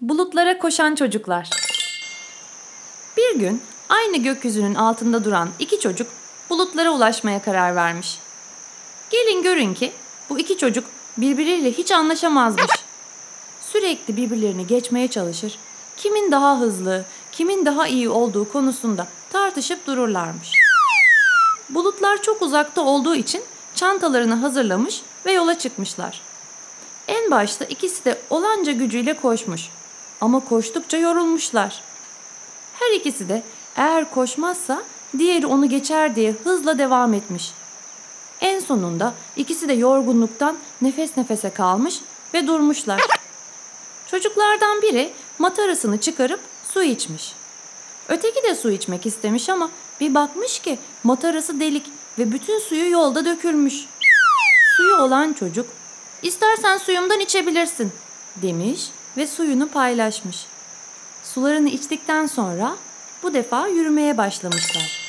Bulutlara koşan çocuklar. Bir gün aynı gökyüzünün altında duran iki çocuk bulutlara ulaşmaya karar vermiş. Gelin görün ki bu iki çocuk birbiriyle hiç anlaşamazmış. Sürekli birbirlerini geçmeye çalışır. Kimin daha hızlı, kimin daha iyi olduğu konusunda tartışıp dururlarmış. Bulutlar çok uzakta olduğu için çantalarını hazırlamış ve yola çıkmışlar. En başta ikisi de olanca gücüyle koşmuş. Ama koştukça yorulmuşlar. Her ikisi de eğer koşmazsa diğeri onu geçer diye hızla devam etmiş. En sonunda ikisi de yorgunluktan nefes nefese kalmış ve durmuşlar. Çocuklardan biri matarasını çıkarıp su içmiş. Öteki de su içmek istemiş ama bir bakmış ki matarası delik ve bütün suyu yolda dökülmüş. Suyu olan çocuk, "İstersen suyumdan içebilirsin." demiş ve suyunu paylaşmış. Sularını içtikten sonra bu defa yürümeye başlamışlar.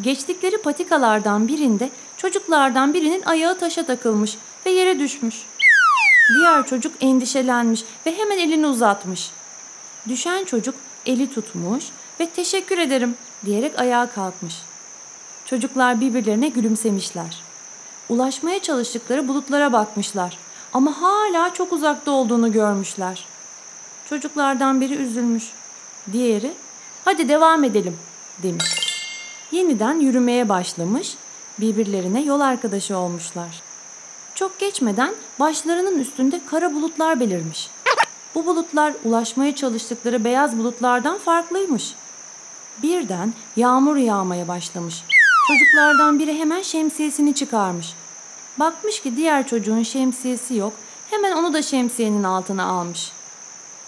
Geçtikleri patikalardan birinde çocuklardan birinin ayağı taşa takılmış ve yere düşmüş. Diğer çocuk endişelenmiş ve hemen elini uzatmış. Düşen çocuk eli tutmuş ve teşekkür ederim diyerek ayağa kalkmış. Çocuklar birbirlerine gülümsemişler. Ulaşmaya çalıştıkları bulutlara bakmışlar ama hala çok uzakta olduğunu görmüşler. Çocuklardan biri üzülmüş. Diğeri, hadi devam edelim demiş. Yeniden yürümeye başlamış, birbirlerine yol arkadaşı olmuşlar. Çok geçmeden başlarının üstünde kara bulutlar belirmiş. Bu bulutlar ulaşmaya çalıştıkları beyaz bulutlardan farklıymış. Birden yağmur yağmaya başlamış. Çocuklardan biri hemen şemsiyesini çıkarmış. Bakmış ki diğer çocuğun şemsiyesi yok. Hemen onu da şemsiyenin altına almış.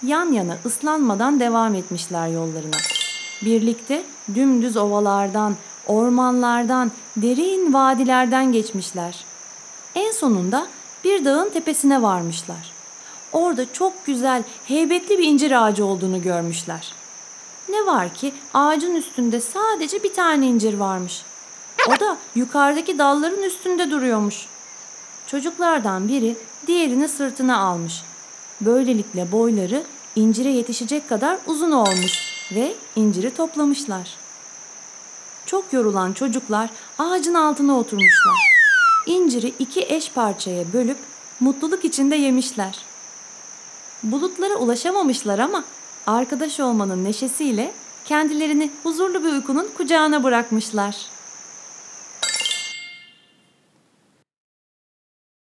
Yan yana ıslanmadan devam etmişler yollarına. Birlikte dümdüz ovalardan, ormanlardan, derin vadilerden geçmişler. En sonunda bir dağın tepesine varmışlar. Orada çok güzel, heybetli bir incir ağacı olduğunu görmüşler. Ne var ki ağacın üstünde sadece bir tane incir varmış. O da yukarıdaki dalların üstünde duruyormuş. Çocuklardan biri diğerini sırtına almış. Böylelikle boyları incire yetişecek kadar uzun olmuş ve inciri toplamışlar. Çok yorulan çocuklar ağacın altına oturmuşlar. İnciri iki eş parçaya bölüp mutluluk içinde yemişler. Bulutlara ulaşamamışlar ama arkadaş olmanın neşesiyle kendilerini huzurlu bir uykunun kucağına bırakmışlar.